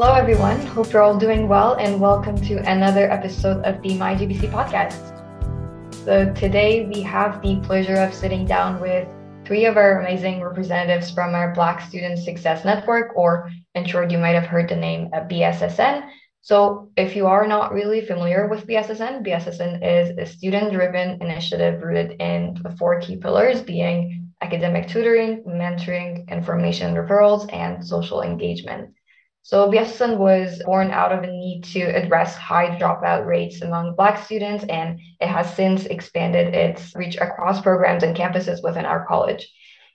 Hello, everyone. Hope you're all doing well, and welcome to another episode of the MyGBC podcast. So, today we have the pleasure of sitting down with three of our amazing representatives from our Black Student Success Network, or in short, you might have heard the name BSSN. So, if you are not really familiar with BSSN, BSSN is a student driven initiative rooted in the four key pillars being academic tutoring, mentoring, information referrals, and social engagement. So BSSN was born out of a need to address high dropout rates among Black students, and it has since expanded its reach across programs and campuses within our college.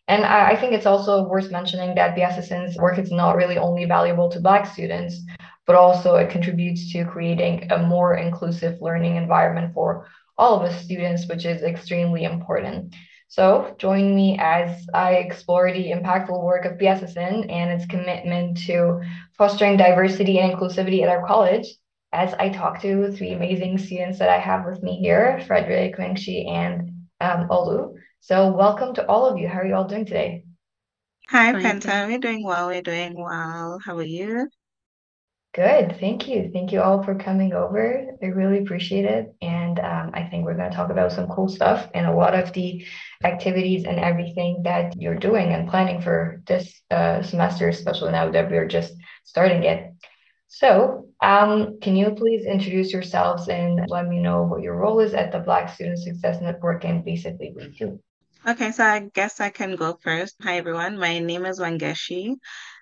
And I, I think it's also worth mentioning that BSSN's work is not really only valuable to Black students, but also it contributes to creating a more inclusive learning environment for all of us students, which is extremely important. So join me as I explore the impactful work of BSSN and its commitment to fostering diversity and inclusivity at our college as I talk to three amazing students that I have with me here, Frederick, Wangeshi, and um, Olu. So welcome to all of you. How are you all doing today? Hi, Penta. We're doing well. We're doing well. How are you? Good. Thank you. Thank you all for coming over. I really appreciate it. And um, I think we're going to talk about some cool stuff and a lot of the activities and everything that you're doing and planning for this uh, semester, especially now that we're just starting it. So, um, can you please introduce yourselves and let me know what your role is at the Black Student Success Network and basically what you do? Okay, so I guess I can go first. Hi, everyone. My name is Wangeshi.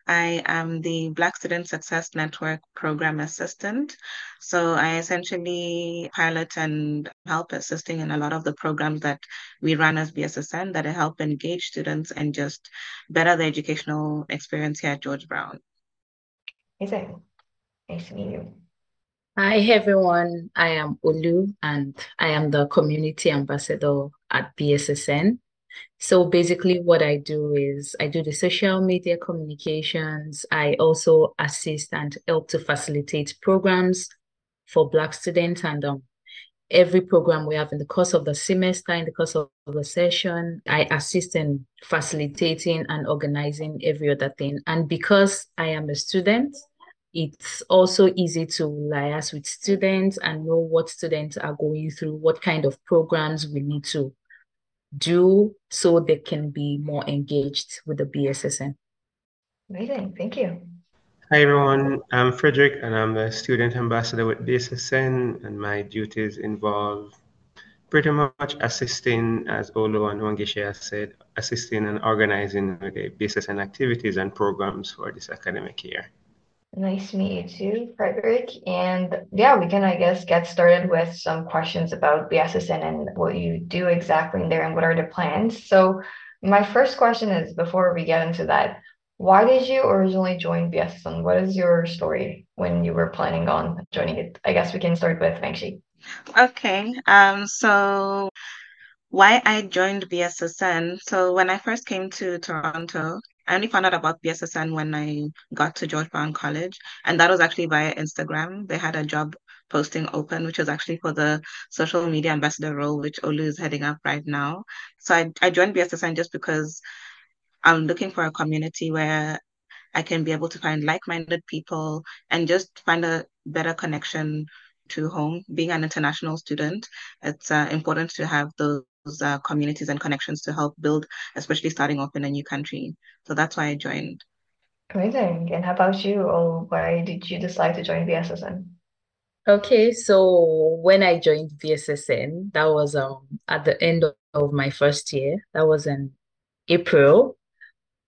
I am the Black Student Success Network Program Assistant. So I essentially pilot and help assisting in a lot of the programs that we run as BSSN that help engage students and just better the educational experience here at George Brown. Amazing. Nice to meet you. Hi everyone, I am Olu and I am the community ambassador at BSSN. So basically, what I do is I do the social media communications. I also assist and help to facilitate programs for Black students. And um, every program we have in the course of the semester, in the course of the session, I assist in facilitating and organizing every other thing. And because I am a student, it's also easy to liaise with students and know what students are going through, what kind of programs we need to do so they can be more engaged with the BSSN. Amazing. Thank you. Hi, everyone. I'm Frederick, and I'm the student ambassador with BSSN, and my duties involve pretty much assisting, as Olu and Wangeshi has said, assisting and organizing the BSSN activities and programs for this academic year. Nice to meet you too, Frederick. And yeah, we can, I guess, get started with some questions about BSSN and what you do exactly in there and what are the plans. So, my first question is before we get into that, why did you originally join BSSN? What is your story when you were planning on joining it? I guess we can start with Wangeshi. Okay. Um, so why I joined BSSN. So when I first came to Toronto, I only found out about BSSN when I got to George Brown College, and that was actually via Instagram. They had a job posting open, which was actually for the social media ambassador role, which Olu is heading up right now. So I, I joined BSSN just because I'm looking for a community where I can be able to find like-minded people and just find a better connection to home. Being an international student, it's uh, important to have those uh, communities and connections to help build, especially starting off in a new country. So that's why I joined. Amazing. And how about you? Or why did you decide to join BSSN? Okay, so when I joined BSSN, that was um at the end of, of my first year. That was in April.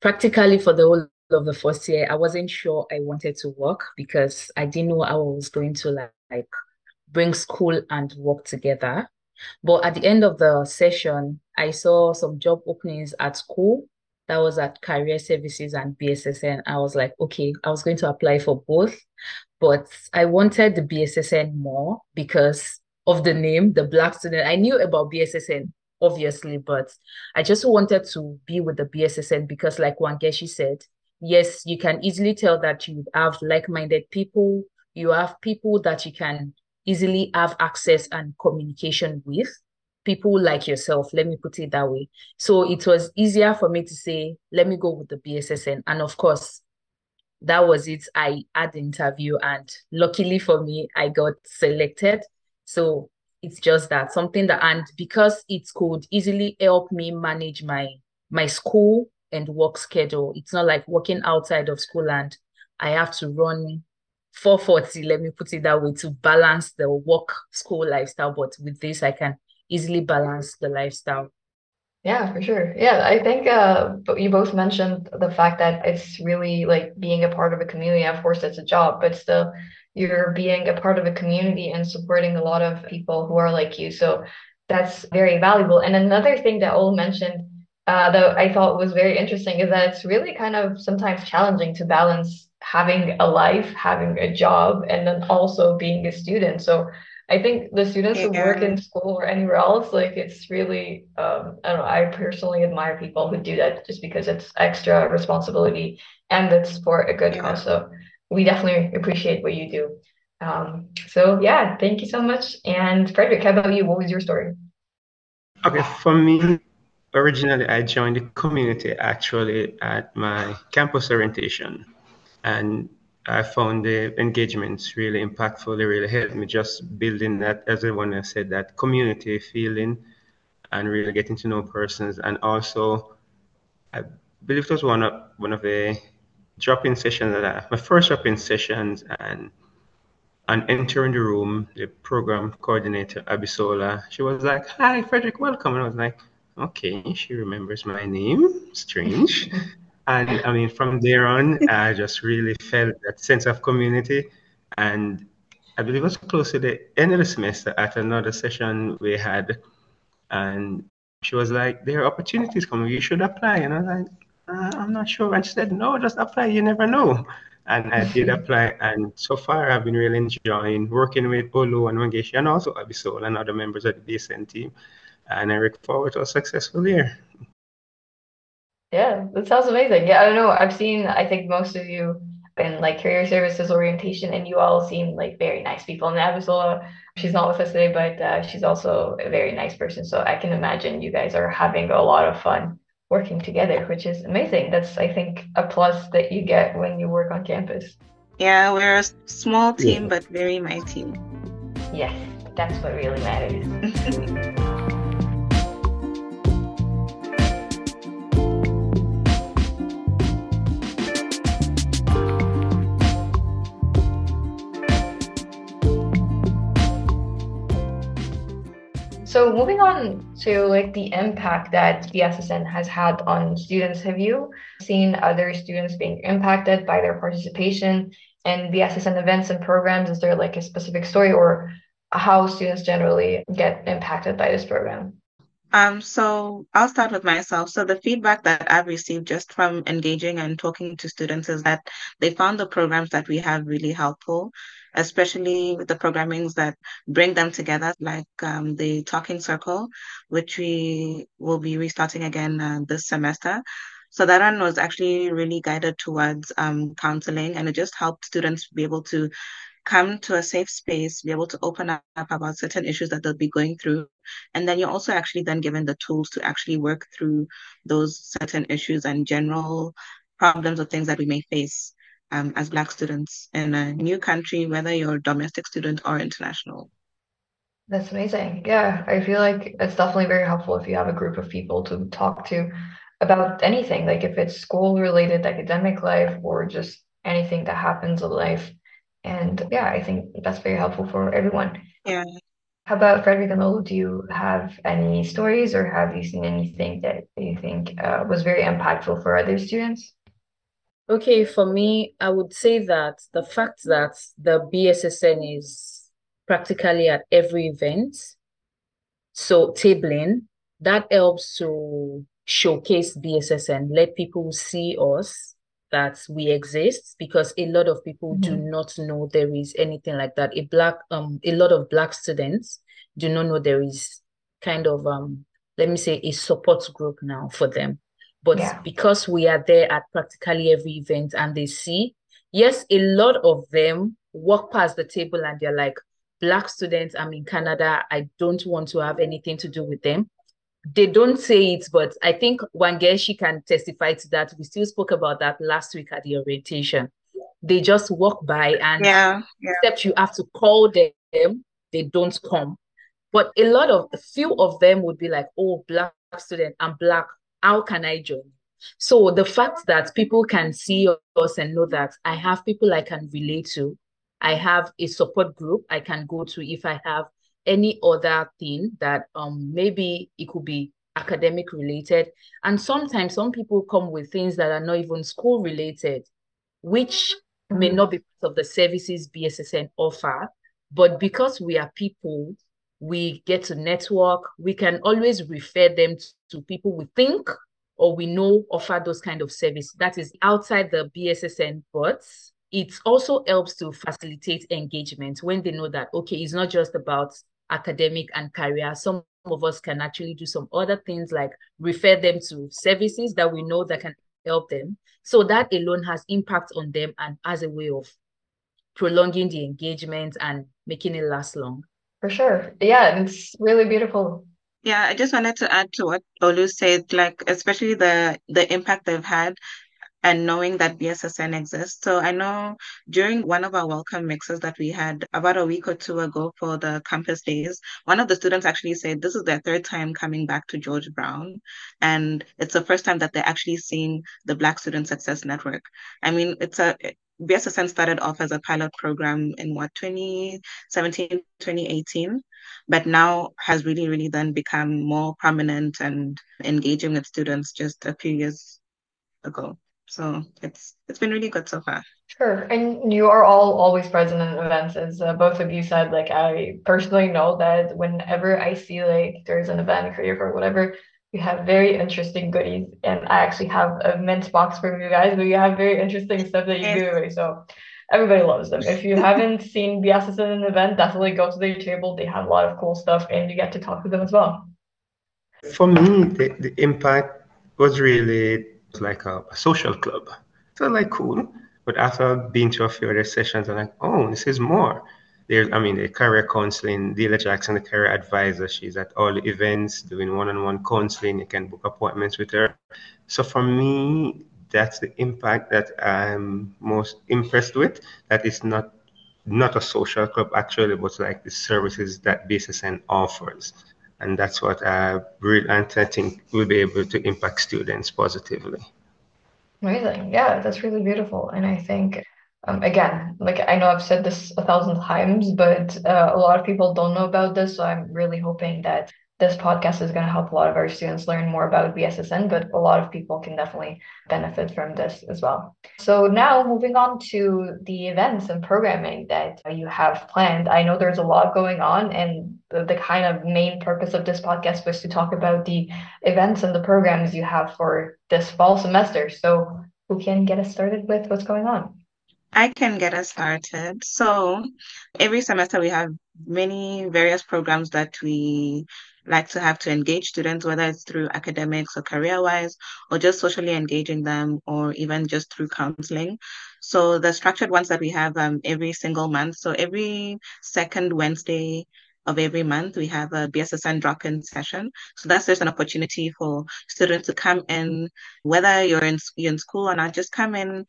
Practically for the whole of the first year, I wasn't sure I wanted to work because I didn't know how I was going to like, like bring school and work together. But at the end of the session, I saw some job openings at school. That was at Career Services and BSSN. I was like, okay, I was going to apply for both, but I wanted the BSSN more because of the name, the Black student. I knew about BSSN, obviously, but I just wanted to be with the BSSN because, like Wangeshi said, yes, you can easily tell that you have like minded people, you have people that you can easily have access and communication with people like yourself let me put it that way so it was easier for me to say let me go with the bssn and of course that was it. I had the interview, and luckily for me, I got selected. So it's just that something that, and because it could easily help me manage my my school and work schedule. It's not like working outside of school and I have to run 440, let me put it that way, to balance the work school lifestyle. But with this, I can easily balance the lifestyle. Yeah, for sure. Yeah, I think uh, you both mentioned the fact that it's really like being a part of a community. Of course, it's a job, but still, you're being a part of a community and supporting a lot of people who are like you. So that's very valuable. And another thing that all mentioned uh, that I thought was very interesting is that it's really kind of sometimes challenging to balance having a life, having a job, and then also being a student. So I think the students yeah. who work in school or anywhere else, like it's really, um, I don't know, I personally admire people who do that just because it's extra responsibility and it's for a good yeah. cause. So we definitely appreciate what you do. Um, so yeah, thank you so much. And Frederick, how about you? What was your story? Okay, for me, originally I joined the community actually at my campus orientation. And I found the engagements really impactful. They really helped me just building that, as everyone has said, that community feeling and really getting to know persons. And also, I believe it was one of one of the drop-in sessions that I, my first drop-in sessions, and and entering the room, the program coordinator Abisola, she was like, "Hi, Frederick, welcome." And I was like, "Okay, she remembers my name. Strange." And I mean, from there on, I just really felt that sense of community. And I believe it was close to the end of the semester at another session we had. And she was like, There are opportunities coming, you should apply. And I was like, uh, I'm not sure. And she said, No, just apply, you never know. And I did apply. And so far, I've been really enjoying working with Olu and Wangeshi and also Abisola and other members of the BSSN team. And I look forward to a successful year. Yeah, that sounds amazing. Yeah, I don't know. I've seen, I think most of you in like career services orientation, and you all seem like very nice people. And Abisola, she's not with us today, but uh, she's also a very nice person. So I can imagine you guys are having a lot of fun working together, which is amazing. That's, I think, a plus that you get when you work on campus. Yeah, we're a small team, yeah. but very mighty. Yes, that's what really matters. So moving on to like the impact that BSSN has had on students, have you seen other students being impacted by their participation in BSSN events and programs? Is there like a specific story or how students generally get impacted by this program? Um, so I'll start with myself. So the feedback that I've received just from engaging and talking to students is that they found the programs that we have really helpful especially with the programmings that bring them together, like um, the Talking Circle, which we will be restarting again uh, this semester. So that one was actually really guided towards um, counseling, and it just helped students be able to come to a safe space, be able to open up about certain issues that they'll be going through. And then you're also actually then given the tools to actually work through those certain issues and general problems or things that we may face um, as Black students in a new country, whether you're a domestic student or international. That's amazing. Yeah, I feel like it's definitely very helpful if you have a group of people to talk to about anything, like if it's school related, academic life, or just anything that happens in life. And yeah, I think that's very helpful for everyone. Yeah. How about Frederick and Olu? Do you have any stories or have you seen anything that you think uh, was very impactful for other students? Okay, for me, I would say that the fact that the BSSN is practically at every event, so tabling, that helps to showcase BSSN, let people see us that we exist because a lot of people mm-hmm. do not know there is anything like that. A black um a lot of black students do not know there is kind of um let me say a support group now for them. But yeah. because we are there at practically every event and they see, yes, a lot of them walk past the table and they're like, Black students, I'm in Canada. I don't want to have anything to do with them. They don't say it, but I think Wangeshi can testify to that. We still spoke about that last week at the orientation. they just walk by and yeah, yeah. except you have to call them, they don't come. But a lot of a few of them would be like, oh, black student, I'm black. How can I join? So the fact that people can see us and know that I have people I can relate to, I have a support group I can go to if I have any other thing that um maybe it could be academic related. And sometimes some people come with things that are not even school related, which may mm-hmm. not be part of the services BSSN offer. But because we are people, we get to network, we can always refer them to people we think or we know offer those kind of service. That is outside the BSSN but it also helps to facilitate engagement when they know that okay it's not just about academic and career. Some of us can actually do some other things like refer them to services that we know that can help them. So that alone has impact on them and as a way of prolonging the engagement and making it last long for sure yeah it's really beautiful yeah, I just wanted to add to what Olu said, like especially the the impact they've had and knowing that BSSN exists. So I know during one of our welcome mixes that we had about a week or two ago for the campus days, one of the students actually said this is their third time coming back to George Brown. And it's the first time that they're actually seeing the Black Student Success Network. I mean, it's a BSSN started off as a pilot program in what 2017, 2018 but now has really, really then become more prominent and engaging with students just a few years ago. So it's it's been really good so far. Sure, and you are all always present in events, as uh, both of you said. Like I personally know that whenever I see like there's an event, career or whatever, you have very interesting goodies, and I actually have a mint box for you guys. But you have very interesting stuff that you yes. give away. So everybody loves them. If you haven't seen BSSN an event, definitely go to their table. They have a lot of cool stuff and you get to talk to them as well. For me, the, the impact was really like a, a social club. So like cool. But after being to a few other sessions, I'm like, oh, this is more. There's, I mean, the career counseling, Delia Jackson, the career advisor, she's at all the events doing one-on-one counseling. You can book appointments with her. So for me, that's the impact that I'm most impressed with. That is not not a social club actually, but like the services that BSSN offers. And that's what I really and I think will be able to impact students positively. Amazing. Yeah, that's really beautiful. And I think um, again, like I know I've said this a thousand times, but uh, a lot of people don't know about this. So I'm really hoping that this podcast is going to help a lot of our students learn more about BSSN, but a lot of people can definitely benefit from this as well. So now moving on to the events and programming that you have planned. I know there's a lot going on and the, the kind of main purpose of this podcast was to talk about the events and the programs you have for this fall semester. So who can get us started with what's going on? I can get us started. So every semester we have many various programs that we like to have to engage students, whether it's through academics or career wise, or just socially engaging them, or even just through counseling. So the structured ones that we have um, every single month. So every second Wednesday of every month, we have a BSSN drop-in session. So that's just an opportunity for students to come in, whether you're in, you're in school or not, just come in,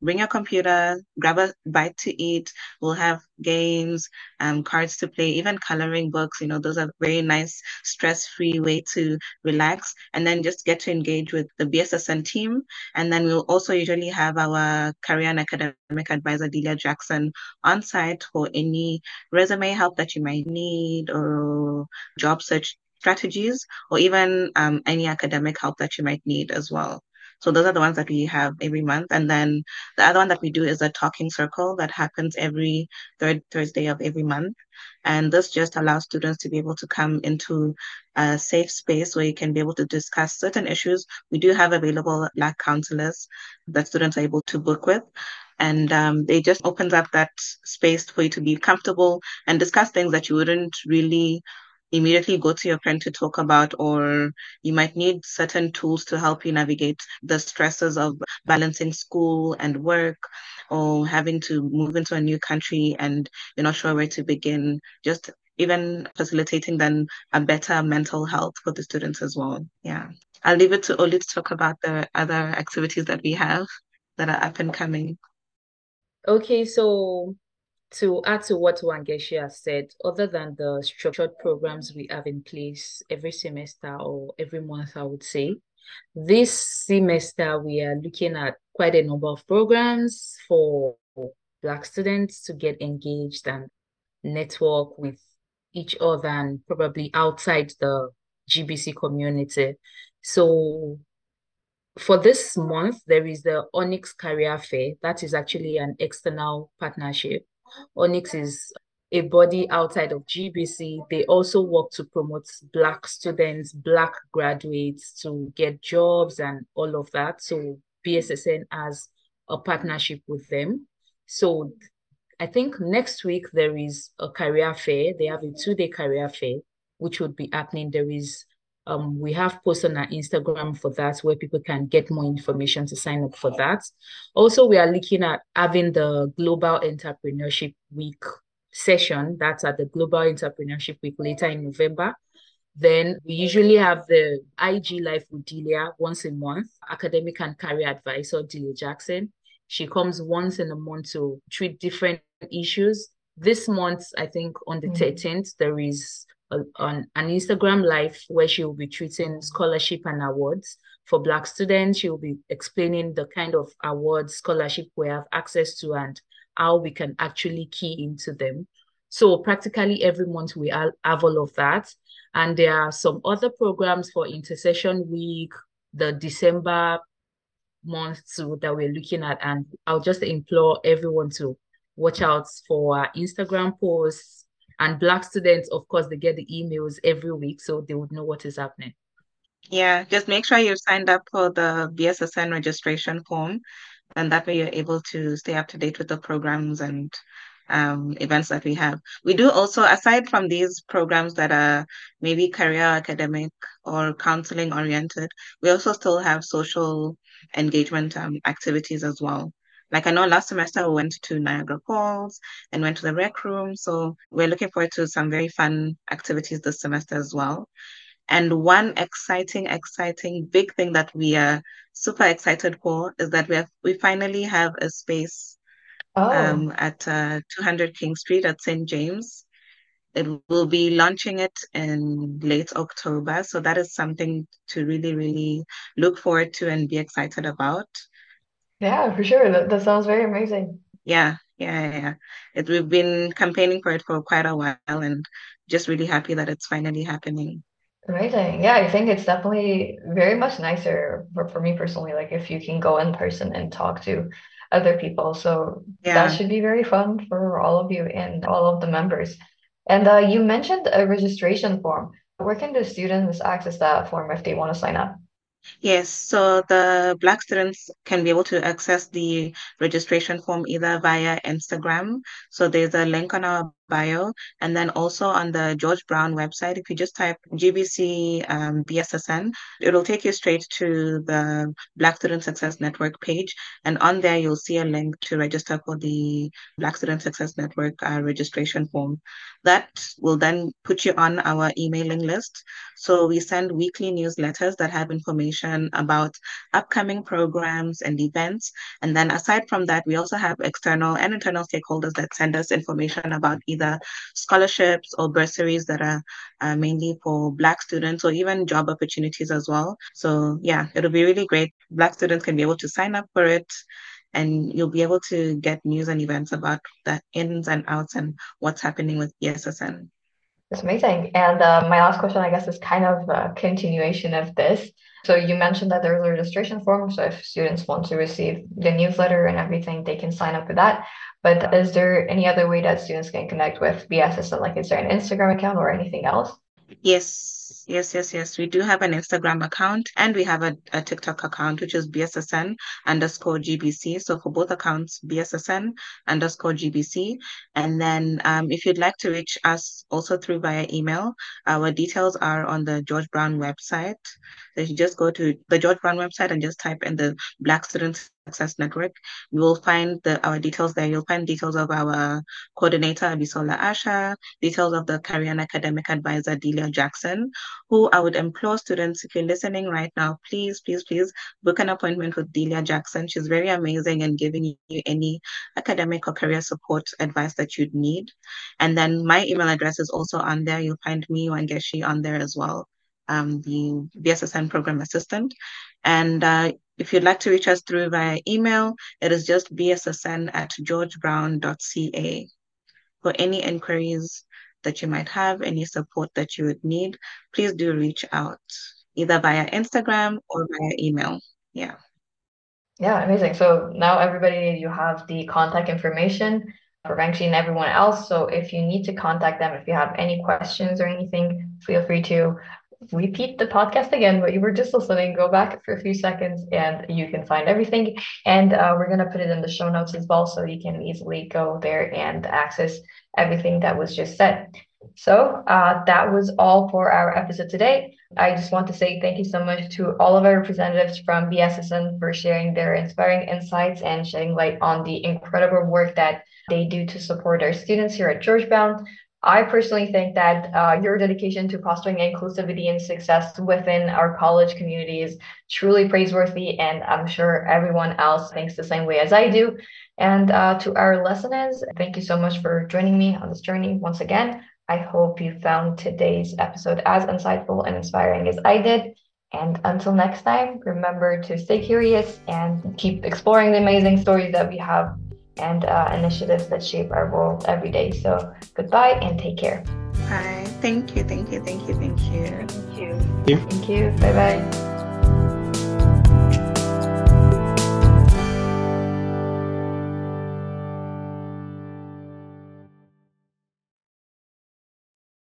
bring your computer, grab a bite to eat. We'll have games, um, cards to play, even coloring books. You know, those are very nice, stress-free way to relax and then just get to engage with the BSSN team. And then we'll also usually have our career and academic advisor, Delia Jackson, on site for any resume help that you might need or job search strategies or even um, any academic help that you might need as well. So those are the ones that we have every month. And then the other one that we do is a talking circle that happens every third Thursday of every month. And this just allows students to be able to come into a safe space where you can be able to discuss certain issues. We do have available Black counselors that students are able to book with and um, it just opens up that space for you to be comfortable and discuss things that you wouldn't really immediately go to your friend to talk about, or you might need certain tools to help you navigate the stresses of balancing school and work, or having to move into a new country and you're not sure where to begin. Just even facilitating then a better mental health for the students as well. Yeah. I'll leave it to Olu to talk about the other activities that we have that are up and coming. Okay, so to add to what Wangeshi has said, other than the structured programs we have in place every semester or every month, I would say, this semester we are looking at quite a number of programs for Black students to get engaged and network with each other and probably outside the GBC community. So for this month, there is the Onyx Career Fair. That is actually an external partnership. Onyx is a body outside of GBC. They also work to promote Black students, Black graduates to get jobs and all of that. So BSSN has a partnership with them. So I think next week there is a career fair. They have a two-day career fair, which would be happening. There is um, we have posts on our Instagram for that where people can get more information to sign up for that. Also, we are looking at having the Global Entrepreneurship Week session. That's at the Global Entrepreneurship Week later in November. Then we usually have the IG Life with Delia once a month, academic and career advisor Delia Jackson. She comes once in a month to treat different issues. This month, I think on the mm-hmm. 13th, there is an, an Instagram live where she will be treating scholarship and awards for Black students. She will be explaining the kind of awards, scholarship we have access to and how we can actually key into them. So practically every month we have all of that. And there are some other programs for intercession week, the December month too that we're looking at. And I'll just implore everyone to watch out for our Instagram posts. And Black students, of course, they get the emails every week, so they would know what is happening. Yeah, just make sure you're signed up for the BSSN registration form, and that way you're able to stay up to date with the programs and um, events that we have. We do also, aside from these programs that are maybe career academic or counseling oriented, we also still have social engagement um, activities as well. Like I know last semester we went to Niagara Falls and went to the rec room. So we're looking forward to some very fun activities this semester as well. And one exciting, exciting big thing that we are super excited for is that we have we finally have a space oh. um, at uh, 200 King Street at St. James. It will be launching it in late October. So that is something to really, really look forward to and be excited about. Yeah, for sure. That, that sounds very amazing. Yeah, yeah, yeah. It, we've been campaigning for it for quite a while and just really happy that it's finally happening. Amazing. Yeah, I think it's definitely very much nicer for, for me personally, like if you can go in person and talk to other people. So yeah. that should be very fun for all of you and all of the members. And uh, you mentioned a registration form. Where can the students access that form if they want to sign up? Yes, so the Black students can be able to access the registration form either via Instagram. So there's a link on our bio. And then also on the George Brown website, if you just type GBC um, BSSN, it'll take you straight to the Black Student Success Network page. And on there, you'll see a link to register for the Black Student Success Network uh, registration form. That will then put you on our emailing list. So we send weekly newsletters that have information about upcoming programs and events. And then aside from that, we also have external and internal stakeholders that send us information about either either scholarships or bursaries that are uh, mainly for Black students or even job opportunities as well. So, yeah, it'll be really great. Black students can be able to sign up for it and you'll be able to get news and events about the ins and outs and what's happening with BSSN. That's amazing. And uh, my last question, I guess, is kind of a continuation of this. So you mentioned that there's a registration form. So if students want to receive the newsletter and everything, they can sign up for that. But is there any other way that students can connect with BSSN? Like, is there an Instagram account or anything else? Yes, yes, yes, yes. We do have an Instagram account and we have a, a TikTok account, which is BSSN underscore GBC. So for both accounts, BSSN underscore GBC. And then um, if you'd like to reach us also through via email, our details are on the George Brown website. So you just go to the George Brown website and just type in the Black Students Success Network. You will find the, our details there. You'll find details of our coordinator, Abisola Asha, details of the career and academic advisor, Delia Jackson. Who I would implore students, if you're listening right now, please, please, please book an appointment with Delia Jackson. She's very amazing and giving you any academic or career support advice that you'd need. And then my email address is also on there. You'll find me, Wangeshi, on there as well, um, the BSSN program assistant. And uh, if you'd like to reach us through via email, it is just bssn at georgebrown.ca. For any inquiries that you might have, any support that you would need, please do reach out either via Instagram or via email. Yeah. Yeah, amazing. So now everybody, you have the contact information for Ranksy and everyone else. So if you need to contact them, if you have any questions or anything, feel free to repeat the podcast again, but you were just listening, go back for a few seconds and you can find everything. And uh, we're going to put it in the show notes as well, so you can easily go there and access everything that was just said. So uh, that was all for our episode today. I just want to say thank you so much to all of our representatives from BSSN for sharing their inspiring insights and shedding light on the incredible work that they do to support our students here at George Brown. I personally think that uh, your dedication to fostering inclusivity and success within our college community is truly praiseworthy, and I'm sure everyone else thinks the same way as I do. And uh, to our listeners, thank you so much for joining me on this journey once again. I hope you found today's episode as insightful and inspiring as I did. And until next time, remember to stay curious and keep exploring the amazing stories that we have and uh, initiatives that shape our world every day. So goodbye and take care. Bye. Thank you. Thank you. Thank you. Thank you. Thank you. Thank you. Bye bye.